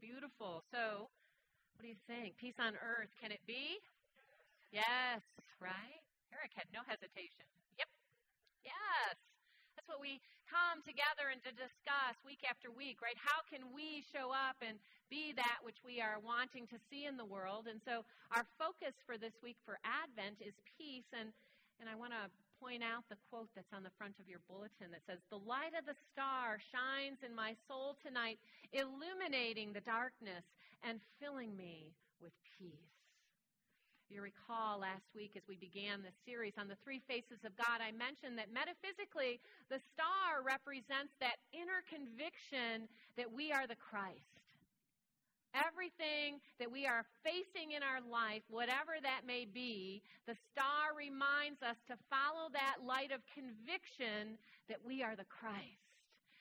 Beautiful. So, what do you think? Peace on earth, can it be? Yes, right? Eric had no hesitation. Yep. Yes. That's what we come together and to discuss week after week, right? How can we show up and be that which we are wanting to see in the world? And so our focus for this week for Advent is peace. And, and I want to point out the quote that's on the front of your bulletin that says, The light of the star shines in my soul tonight, illuminating the darkness and filling me with peace. You recall last week as we began this series on the three faces of God, I mentioned that metaphysically, the star represents that inner conviction that we are the Christ. Everything that we are facing in our life, whatever that may be, the star reminds us to follow that light of conviction that we are the Christ.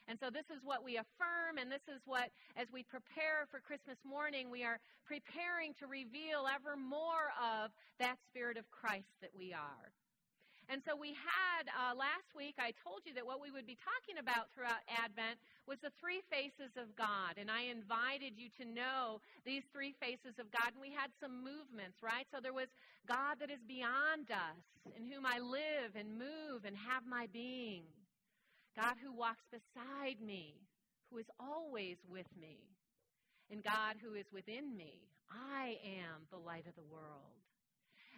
And so, this is what we affirm, and this is what, as we prepare for Christmas morning, we are preparing to reveal ever more of that Spirit of Christ that we are. And so we had uh, last week, I told you that what we would be talking about throughout Advent was the three faces of God. And I invited you to know these three faces of God. And we had some movements, right? So there was God that is beyond us, in whom I live and move and have my being. God who walks beside me, who is always with me. And God who is within me. I am the light of the world.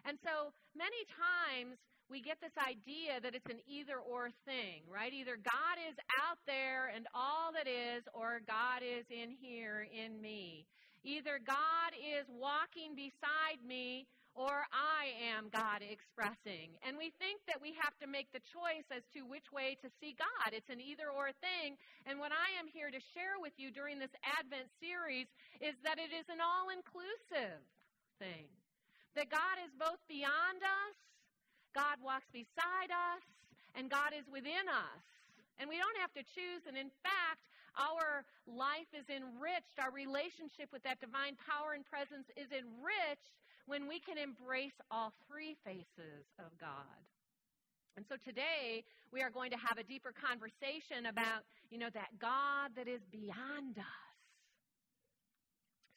And so many times we get this idea that it's an either or thing, right? Either God is out there and all that is, or God is in here in me. Either God is walking beside me, or I am God expressing. And we think that we have to make the choice as to which way to see God. It's an either or thing. And what I am here to share with you during this Advent series is that it is an all inclusive thing. That God is both beyond us, God walks beside us, and God is within us. And we don't have to choose. And in fact, our life is enriched. Our relationship with that divine power and presence is enriched when we can embrace all three faces of God. And so today we are going to have a deeper conversation about, you know, that God that is beyond us.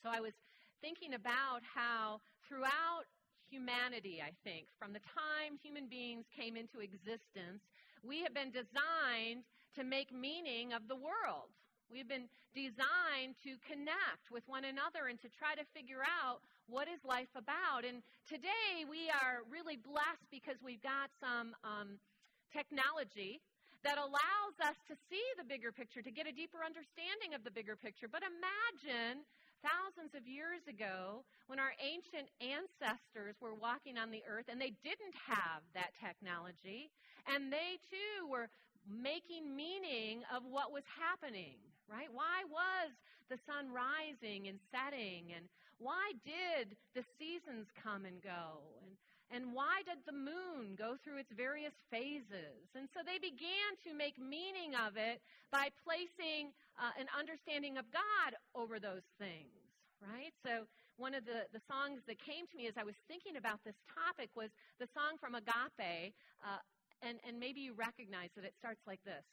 So I was thinking about how throughout humanity, I think, from the time human beings came into existence, we have been designed to make meaning of the world. We've been designed to connect with one another and to try to figure out what is life about. And today we are really blessed because we've got some um, technology that allows us to see the bigger picture, to get a deeper understanding of the bigger picture. But imagine thousands of years ago when our ancient ancestors were walking on the earth and they didn't have that technology, and they too were making meaning of what was happening, right? Why was the sun rising and setting? And why did the seasons come and go? And and why did the moon go through its various phases? And so they began to make meaning of it by placing uh, an understanding of God over those things, right? So one of the, the songs that came to me as I was thinking about this topic was the song from Agape, uh, and, and maybe you recognize it. It starts like this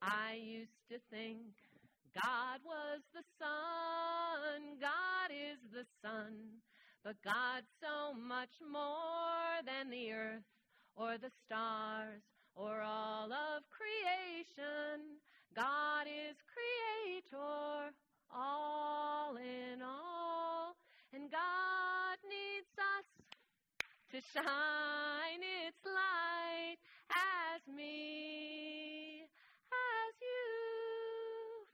I used to think God was the sun, God is the sun. But God's so much more than the earth or the stars or all of creation. God is creator, all in all. And God needs us to shine its light as me, as you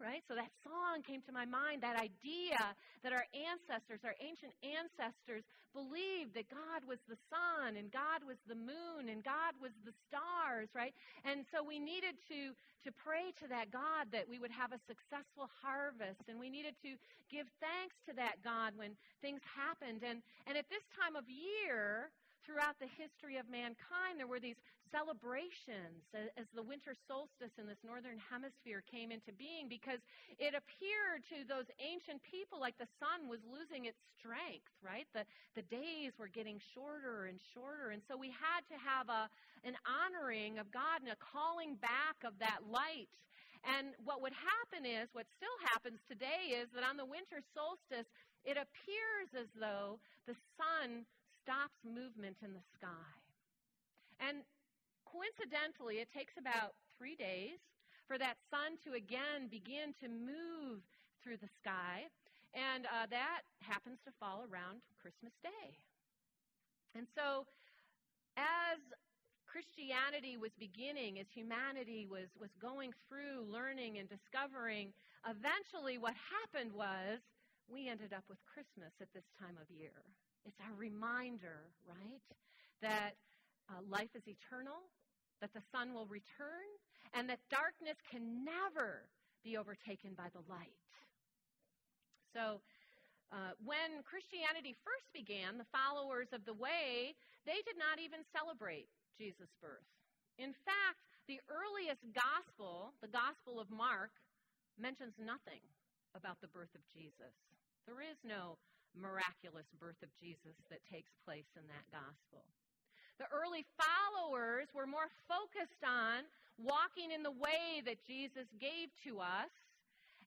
right? So that song came to my mind, that idea that our ancestors, our ancient ancestors, believed that God was the sun and God was the moon and God was the stars, right? And so we needed to, to pray to that God that we would have a successful harvest and we needed to give thanks to that God when things happened. And, and at this time of year, throughout the history of mankind, there were these celebrations as the winter solstice in this northern hemisphere came into being because it appeared to those ancient people like the sun was losing its strength, right? The, the days were getting shorter and shorter. And so we had to have a, an honoring of God and a calling back of that light. And what would happen is, what still happens today is that on the winter solstice, it appears as though the sun stops movement in the sky. And coincidentally, it takes about three days for that sun to again begin to move through the sky. And uh, that happens to fall around Christmas Day. And so, as Christianity was beginning, as humanity was, was going through learning and discovering, eventually what happened was we ended up with Christmas at this time of year. It's a reminder, right, that uh, life is eternal, that the sun will return, and that darkness can never be overtaken by the light. So, uh, when Christianity first began, the followers of the way, they did not even celebrate Jesus' birth. In fact, the earliest gospel, the Gospel of Mark, mentions nothing about the birth of Jesus. There is no miraculous birth of Jesus that takes place in that gospel. The early followers were more focused on walking in the way that Jesus gave to us.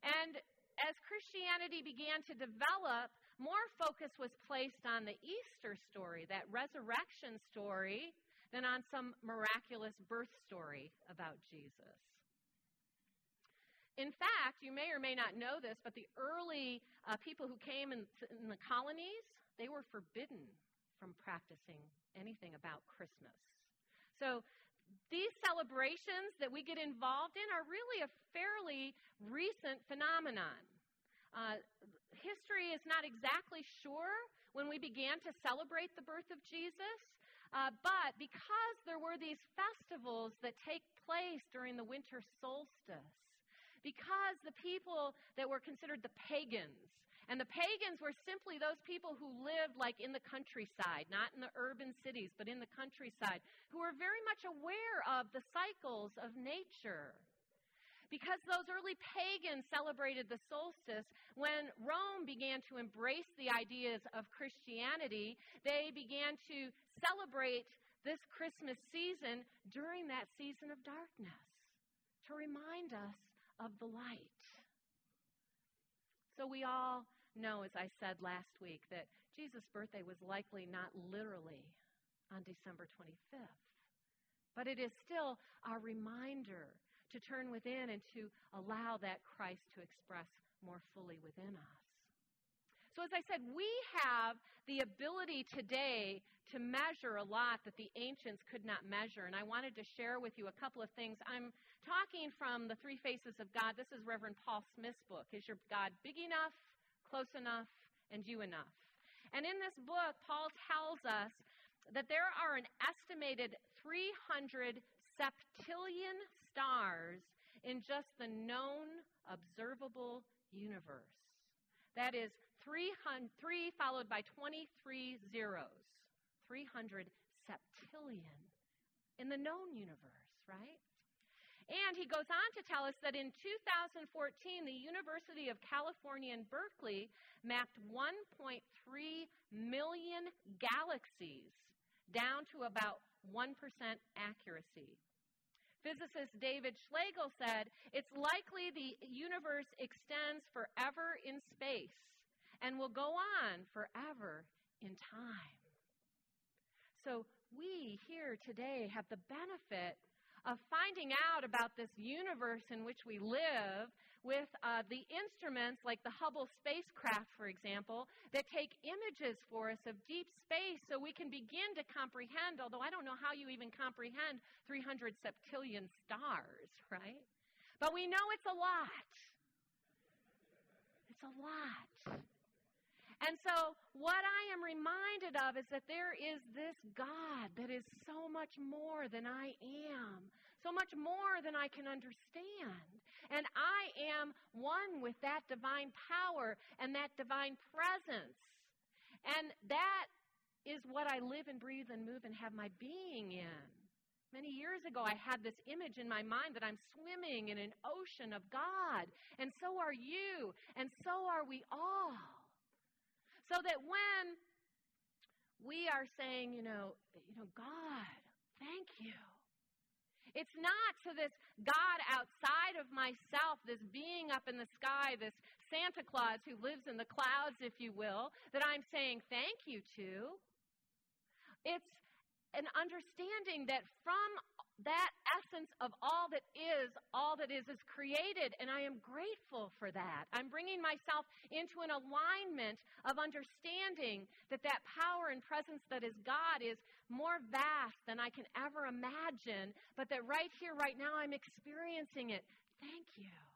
And as Christianity began to develop, more focus was placed on the Easter story, that resurrection story, than on some miraculous birth story about Jesus. In fact, you may or may not know this, but the early uh, people who came in, in the colonies, they were forbidden from practicing anything about Christmas. So these celebrations that we get involved in are really a fairly recent phenomenon. Uh, history is not exactly sure when we began to celebrate the birth of Jesus, uh, but because there were these festivals that take place during the winter solstice, because the people that were considered the pagans, and the pagans were simply those people who lived like in the countryside, not in the urban cities, but in the countryside, who were very much aware of the cycles of nature. Because those early pagans celebrated the solstice, when Rome began to embrace the ideas of Christianity, they began to celebrate this Christmas season during that season of darkness to remind us of the light. So we all know, as I said last week, that Jesus' birthday was likely not literally on December 25th. But it is still a reminder to turn within and to allow that Christ to express more fully within us. So, as I said, we have the ability today to measure a lot that the ancients could not measure. And I wanted to share with you a couple of things. I'm talking from the Three Faces of God. This is Reverend Paul Smith's book. Is your God big enough, close enough, and you enough? And in this book, Paul tells us that there are an estimated 300 septillion stars in just the known observable universe. That is 3, followed by 23 zeros. 300 septillion in the known universe, right? And he goes on to tell us that in 2014, the University of California in Berkeley mapped 1.3 million galaxies down to about 1% accuracy. Physicist David Schlegel said, It's likely the universe extends forever in space and will go on forever in time. So we here today have the benefit of finding out about this universe in which we live with uh, the instruments like the Hubble spacecraft, for example, that take images for us of deep space so we can begin to comprehend, although I don't know how you even comprehend 300 septillion stars, right? But we know it's a lot. It's a lot. And so, what I am reminded of is that there is this God that is so much more than I am, so much more than I can understand. And I am one with that divine power and that divine presence. And that is what I live and breathe and move and have my being in. Many years ago, I had this image in my mind that I'm swimming in an ocean of God, and so are you, and so are we all. So that when we are saying, you know, you know, God, thank you. It's not to this God outside of myself, this being up in the sky, this Santa Claus who lives in the clouds, if you will, that I'm saying thank you to. It's an understanding that from that essence of all that is, all that is, is created, and I am grateful for that. I'm bringing myself into an alignment of understanding that that power and presence that is God is more vast than I can ever imagine, but that right here, right now, I'm experiencing it. Thank you.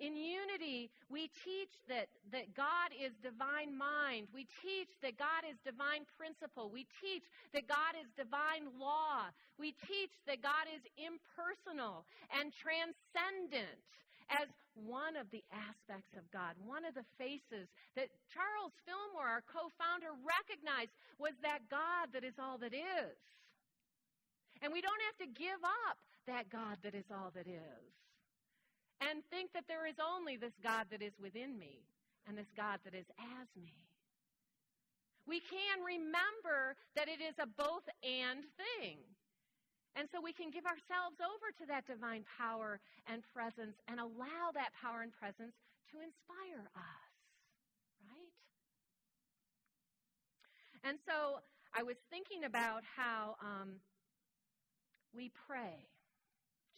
In unity, we teach that, that God is divine mind. We teach that God is divine principle. We teach that God is divine law. We teach that God is impersonal and transcendent as one of the aspects of God, one of the faces that Charles Fillmore, our co founder, recognized was that God that is all that is. And we don't have to give up that God that is all that is and think that there is only this God that is within me and this God that is as me. We can remember that it is a both and thing. And so we can give ourselves over to that divine power and presence and allow that power and presence to inspire us, right? And so I was thinking about how um, we pray.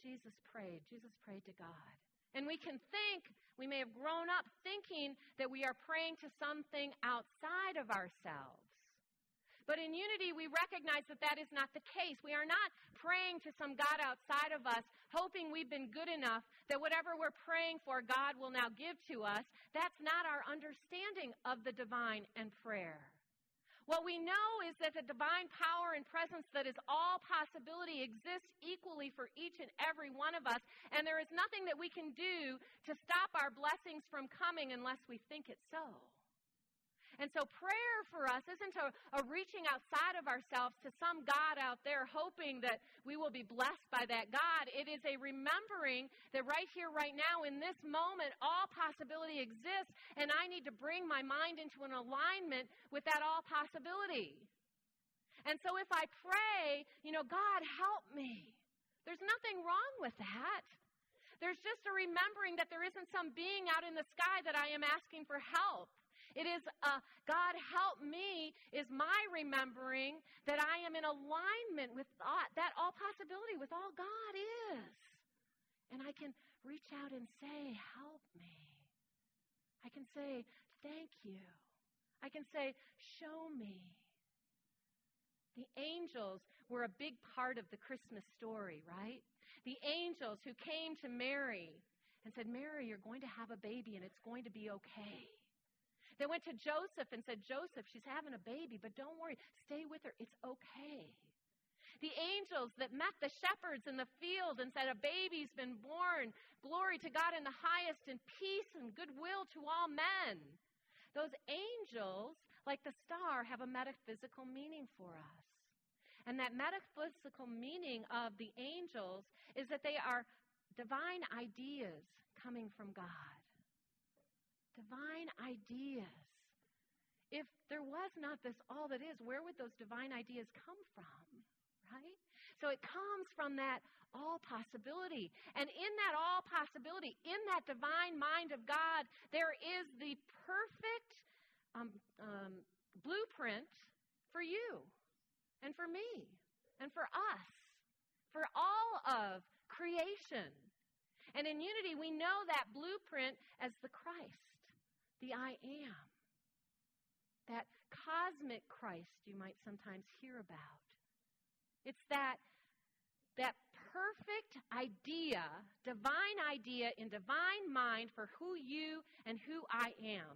Jesus prayed. Jesus prayed to God. And we can think, we may have grown up thinking that we are praying to something outside of ourselves. But in unity, we recognize that that is not the case. We are not praying to some God outside of us, hoping we've been good enough that whatever we're praying for, God will now give to us. That's not our understanding of the divine and prayer. What we know is that the divine power and presence that is all possibility exists equally for each and every one of us, and there is nothing that we can do to stop our blessings from coming unless we think it so. And so prayer for us isn't a, a, reaching outside of ourselves to some God out there hoping that we will be blessed by that God. It is a remembering that right here, right now, in this moment, all possibility exists, and I need to bring my mind into an alignment with that all possibility. And so if I pray, you know, God, help me, there's nothing wrong with that. There's just a remembering that there isn't some being out in the sky that I am asking for help. It is uh, God help me is my remembering that I am in alignment with that all possibility, with all God is. And I can reach out and say, Help me. I can say, Thank you. I can say, Show me. The angels were a big part of the Christmas story, right? The angels who came to Mary and said, Mary, you're going to have a baby and it's going to be okay. They went to Joseph and said, Joseph, she's having a baby, but don't worry, stay with her. It's okay. The angels that met the shepherds in the field and said, A baby's been born. Glory to God in the highest, and peace and goodwill to all men. Those angels, like the star, have a metaphysical meaning for us. And that metaphysical meaning of the angels is that they are divine ideas coming from God divine ideas. If there was not this all that is, where would those divine ideas come from? Right? So it comes from that all possibility. And in that all possibility, in that divine mind of God, there is the perfect um, um, blueprint for you and for me and for us, for all of creation. And in unity, we know that blueprint as the Christ the I am. That cosmic Christ you might sometimes hear about. It's that, that perfect idea, divine idea in divine mind for who you and who I am.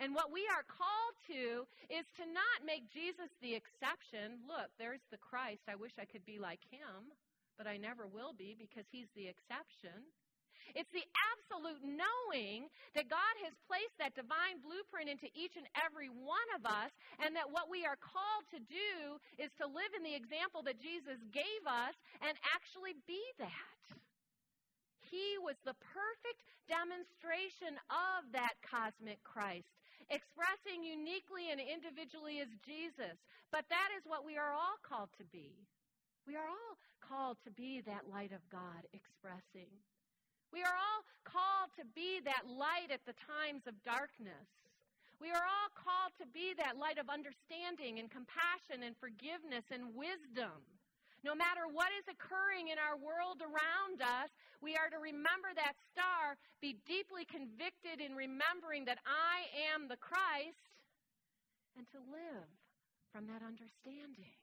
And what we are called to is to not make Jesus the exception. Look, there's the Christ. I wish I could be like him, but I never will be because he's the exception. It's the absolute knowing that God has placed that divine blueprint into each and every one of us, and that what we are called to do is to live in the example that Jesus gave us and actually be that. He was the perfect demonstration of that cosmic Christ, expressing uniquely and individually as Jesus. But that is what we are all called to be. We are all called to be that light of God expressing. We are all called to be that light at the times of darkness. We are all called to be that light of understanding and compassion and forgiveness and wisdom. No matter what is occurring in our world around us, we are to remember that star, be deeply convicted in remembering that I am the Christ, and to live from that understanding.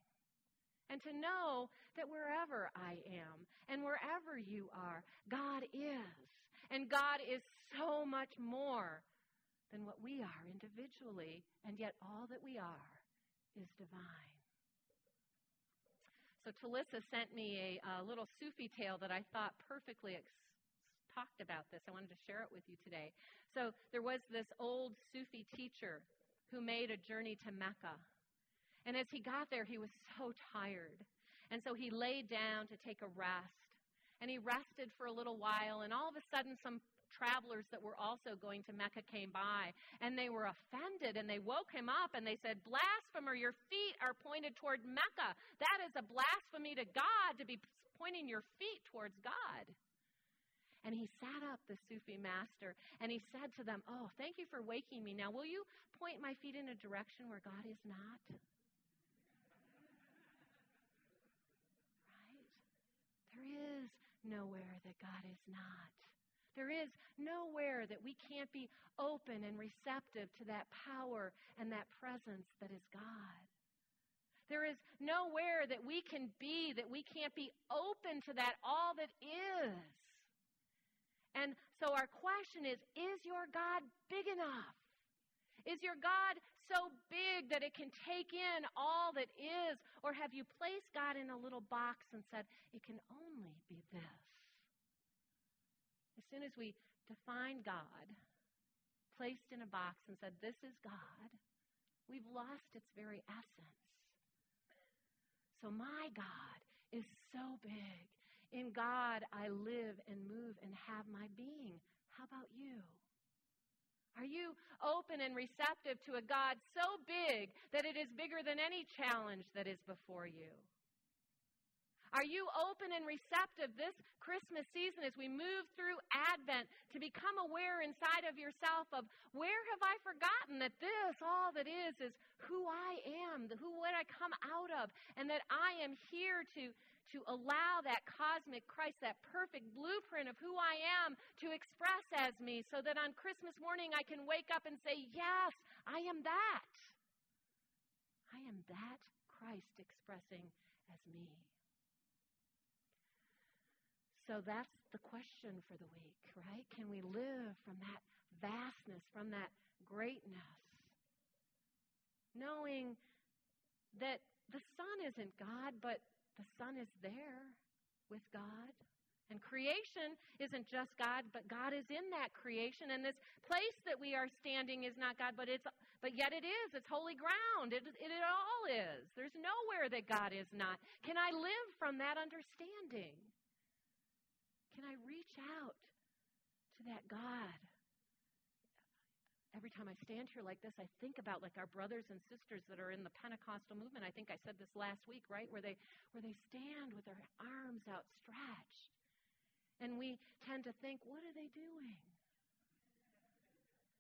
And to know that wherever I am and wherever you are, God is. And God is so much more than what we are individually, and yet all that we are is divine. So Talissa sent me a, a little Sufi tale that I thought perfectly ex- talked about this. I wanted to share it with you today. So there was this old Sufi teacher who made a journey to Mecca. And as he got there, he was so tired. And so he laid down to take a rest. And he rested for a little while, and all of a sudden, some travelers that were also going to Mecca came by and they were offended and they woke him up and they said, Blasphemer, your feet are pointed toward Mecca. That is a blasphemy to God to be pointing your feet towards God. And he sat up, the Sufi master, and he said to them, Oh, thank you for waking me. Now, will you point my feet in a direction where God is not? Right? There is nowhere that God is not. There is nowhere that we can't be open and receptive to that power and that presence that is God. There is nowhere that we can be that we can't be open to that all that is. And so our question is Is your God big enough? Is your God so big that it can take in all that is? Or have you placed God in a little box and said, It can only be this? As soon as we define God, placed in a box, and said, This is God, we've lost its very essence. So my God is so big. In God, I live and move and have my being. How about you? Are you open and receptive to a God so big that it is bigger than any challenge that is before you? Are you open and receptive this Christmas season as we move through Advent to become aware inside of yourself of where have I forgotten that this, all that is, is who I am, who what I come out of, and that I am here to, to allow that cosmic Christ, that perfect blueprint of who I am, to express as me so that on Christmas morning I can wake up and say, Yes, I am that. I am that Christ expressing as me. So that's the question for the week, right? Can we live from that vastness, from that greatness? Knowing that the sun isn't God, but the sun is there with God. And creation isn't just God, but God is in that creation. And this place that we are standing is not God, but it's but yet it is. It's holy ground. It, it, it all is. There's nowhere that God is not. Can I live from that understanding? Can I reach out to that God? Every time I stand here like this, I think about like our brothers and sisters that are in the Pentecostal movement. I think I said this last week, right? Where they where they stand with their arms outstretched. And we tend to think, what are they doing?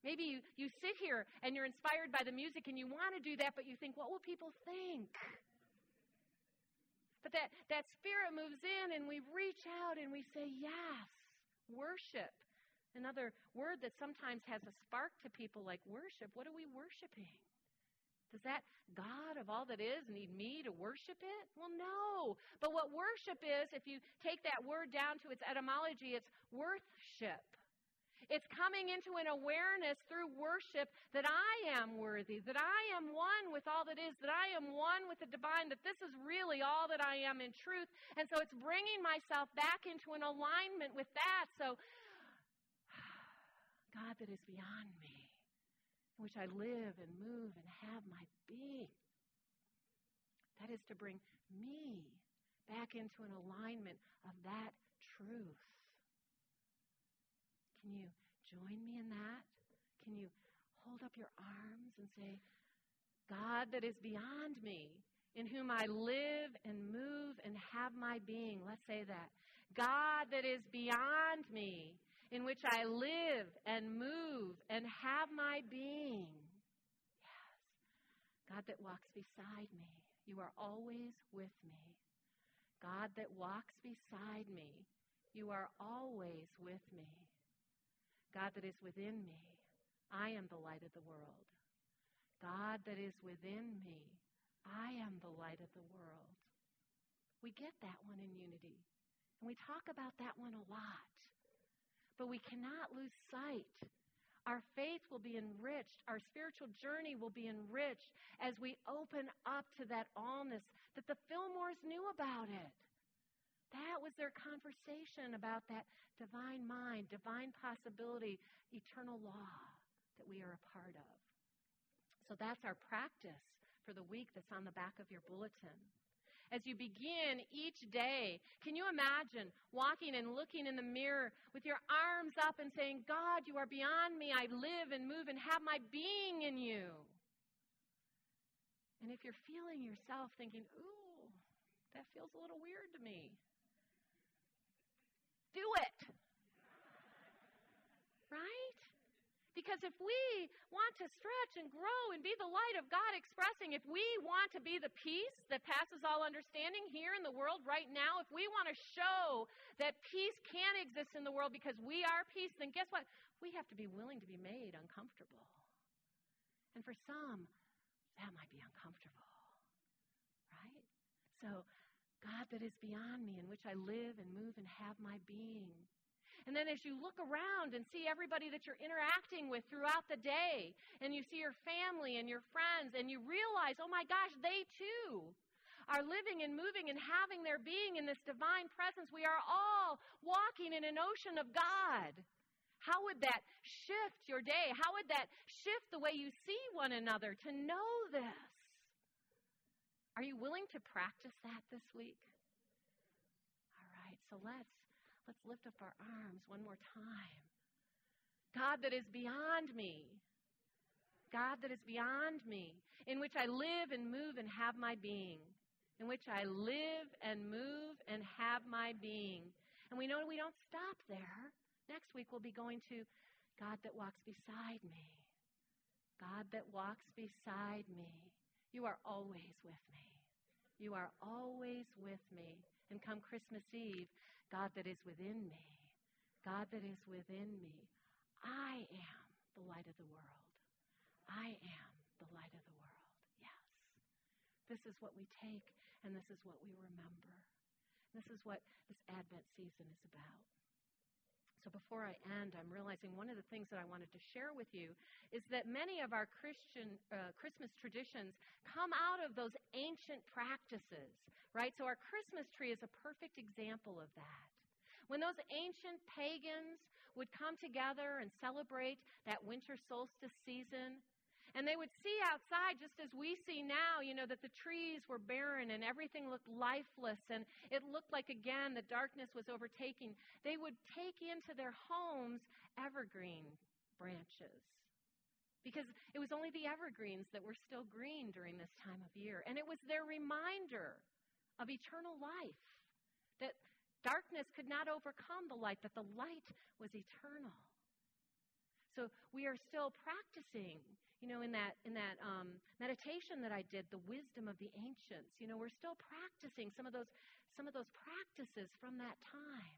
Maybe you, you sit here and you're inspired by the music and you want to do that, but you think, what will people think? But that, that spirit moves in and we reach out and we say, Yes, worship. Another word that sometimes has a spark to people like worship. What are we worshiping? Does that God of all that is need me to worship it? Well, no. But what worship is, if you take that word down to its etymology, it's worship. It's coming into an awareness through worship that I am worthy, that I am one with all that is, that I am one with the divine, that this is really all that I am in truth. And so it's bringing myself back into an alignment with that. So, God that is beyond me, in which I live and move and have my being. That is to bring me back into an alignment of that truth. Can you join me in that? Can you hold up your arms and say, God that is beyond me, in whom I live and move and have my being. Let's say that. God that is beyond me, in which I live and move and have my being. Yes. God that walks beside me. You are always with me. God that walks beside me. You are always with me. God that is within me. I am the light of the world. God that is within me. I am the light of the world. We get that one in unity. And we talk about that one a lot. But we cannot lose sight. Our faith will be enriched. Our spiritual journey will be enriched as we open up to that allness that the Fillmores knew about it. That was their conversation about that divine mind, divine possibility, eternal law that we are a part of. So that's our practice for the week that's on the back of your bulletin as you begin each day. Can you imagine walking and looking in the mirror with your arms up and saying, God, you are beyond me. I live and move and have my being in you. And if you're feeling yourself thinking, ooh, that feels a little weird to me, do it. Right? Because if we want to stretch and grow and be the light of God expressing, if we want to be the peace that passes all understanding here in the world right now, if we want to show that peace can exist in the world because we are peace, then guess what? We have to be willing to be made uncomfortable. And for some, that might be uncomfortable. Right? So, that is beyond me, in which I live and move and have my being. And then as you look around and see everybody that you're interacting with throughout the day, and you see your family and your friends, and you realize, oh my gosh, they too are living and moving and having their being in this divine presence. We are all walking in an ocean of God. How would that shift your day? How would that shift the way you see one another to know this? Are you willing to practice that this week? So let's Let's lift up our arms one more time. God that is beyond me. God that is beyond me, in which I live and move and have my being. In which I live and move and have my being. And we know we don't stop there. Next week we'll be going to God that walks beside me. God that walks beside me. You are always with me. You are always with me. And come Christmas Eve, God that is within me, God that is within me. I am the light of the world. I am the light of the world. Yes. This is what we take, and this is what we remember. This is what this Advent season is about. So before I end, I'm realizing one of the things that I wanted to share with you is that many of our Christian uh, Christmas traditions come out of those ancient practices, right? So our Christmas tree is a perfect example of that. When those ancient pagans would come together and celebrate that winter solstice season, and they would see outside, just as we see now, you know, that the trees were barren and everything looked lifeless and it looked like, again, the darkness was overtaking. They would take into their homes evergreen branches because it was only the evergreens that were still green during this time of year. And it was their reminder of eternal life that darkness could not overcome the light, that the light was eternal. So we are still practicing you know, in that in that um, meditation that I did, the wisdom of the ancients. You know, we're still practicing some of those some of those practices from that time.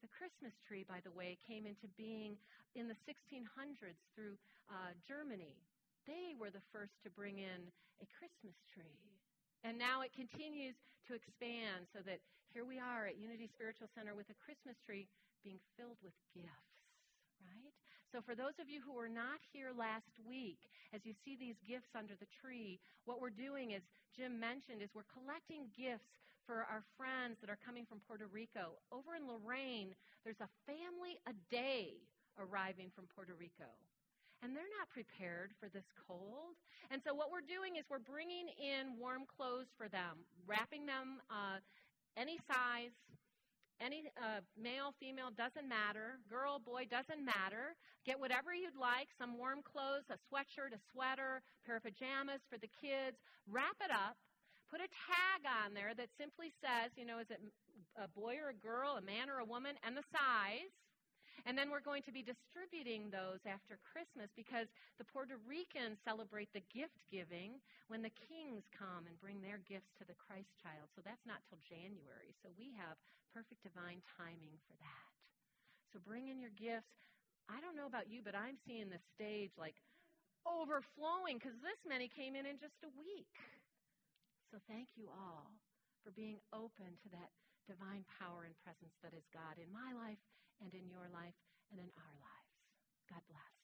The Christmas tree, by the way, came into being in the 1600s through uh, Germany. They were the first to bring in a Christmas tree. And now it continues to expand so that here we are at Unity Spiritual Center with a Christmas tree being filled with gifts? So, for those of you who were not here last week, as you see these gifts under the tree, what we're doing, as Jim mentioned, is we're collecting gifts for our friends that are coming from Puerto Rico. Over in Lorain, there's a family a day arriving from Puerto Rico. And they're not prepared for this cold. And so, what we're doing is we're bringing in warm clothes for them, wrapping them uh, any size, any uh, male, female, doesn't matter. Girl, boy, doesn't matter. Get whatever you'd like some warm clothes, a sweatshirt, a sweater, pair of pajamas for the kids. Wrap it up. put a tag on there that simply says, you know, is it a boy or a girl, a man or a woman, and the size. And then we're going to be distributing those after Christmas because the Puerto Ricans celebrate the gift giving when the kings come and bring their gifts to the Christ child. So that's not till January. So we have perfect divine timing for that. So bring in your gifts. I don't know about you, but I'm seeing the stage like overflowing because this many came in in just a week. So thank you all for being open to that divine power and presence that is God in my life and in your life and in our lives. God bless.